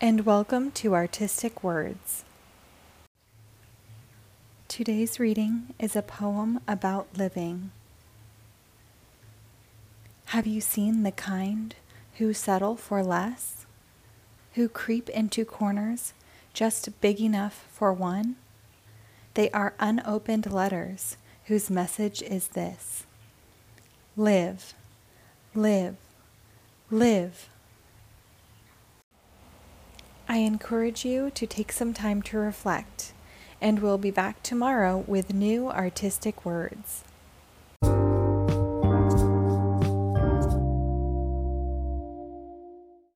and welcome to Artistic Words. Today's reading is a poem about living. Have you seen the kind who settle for less? Who creep into corners just big enough for one? They are unopened letters whose message is this Live, live, live. I encourage you to take some time to reflect, and we'll be back tomorrow with new artistic words.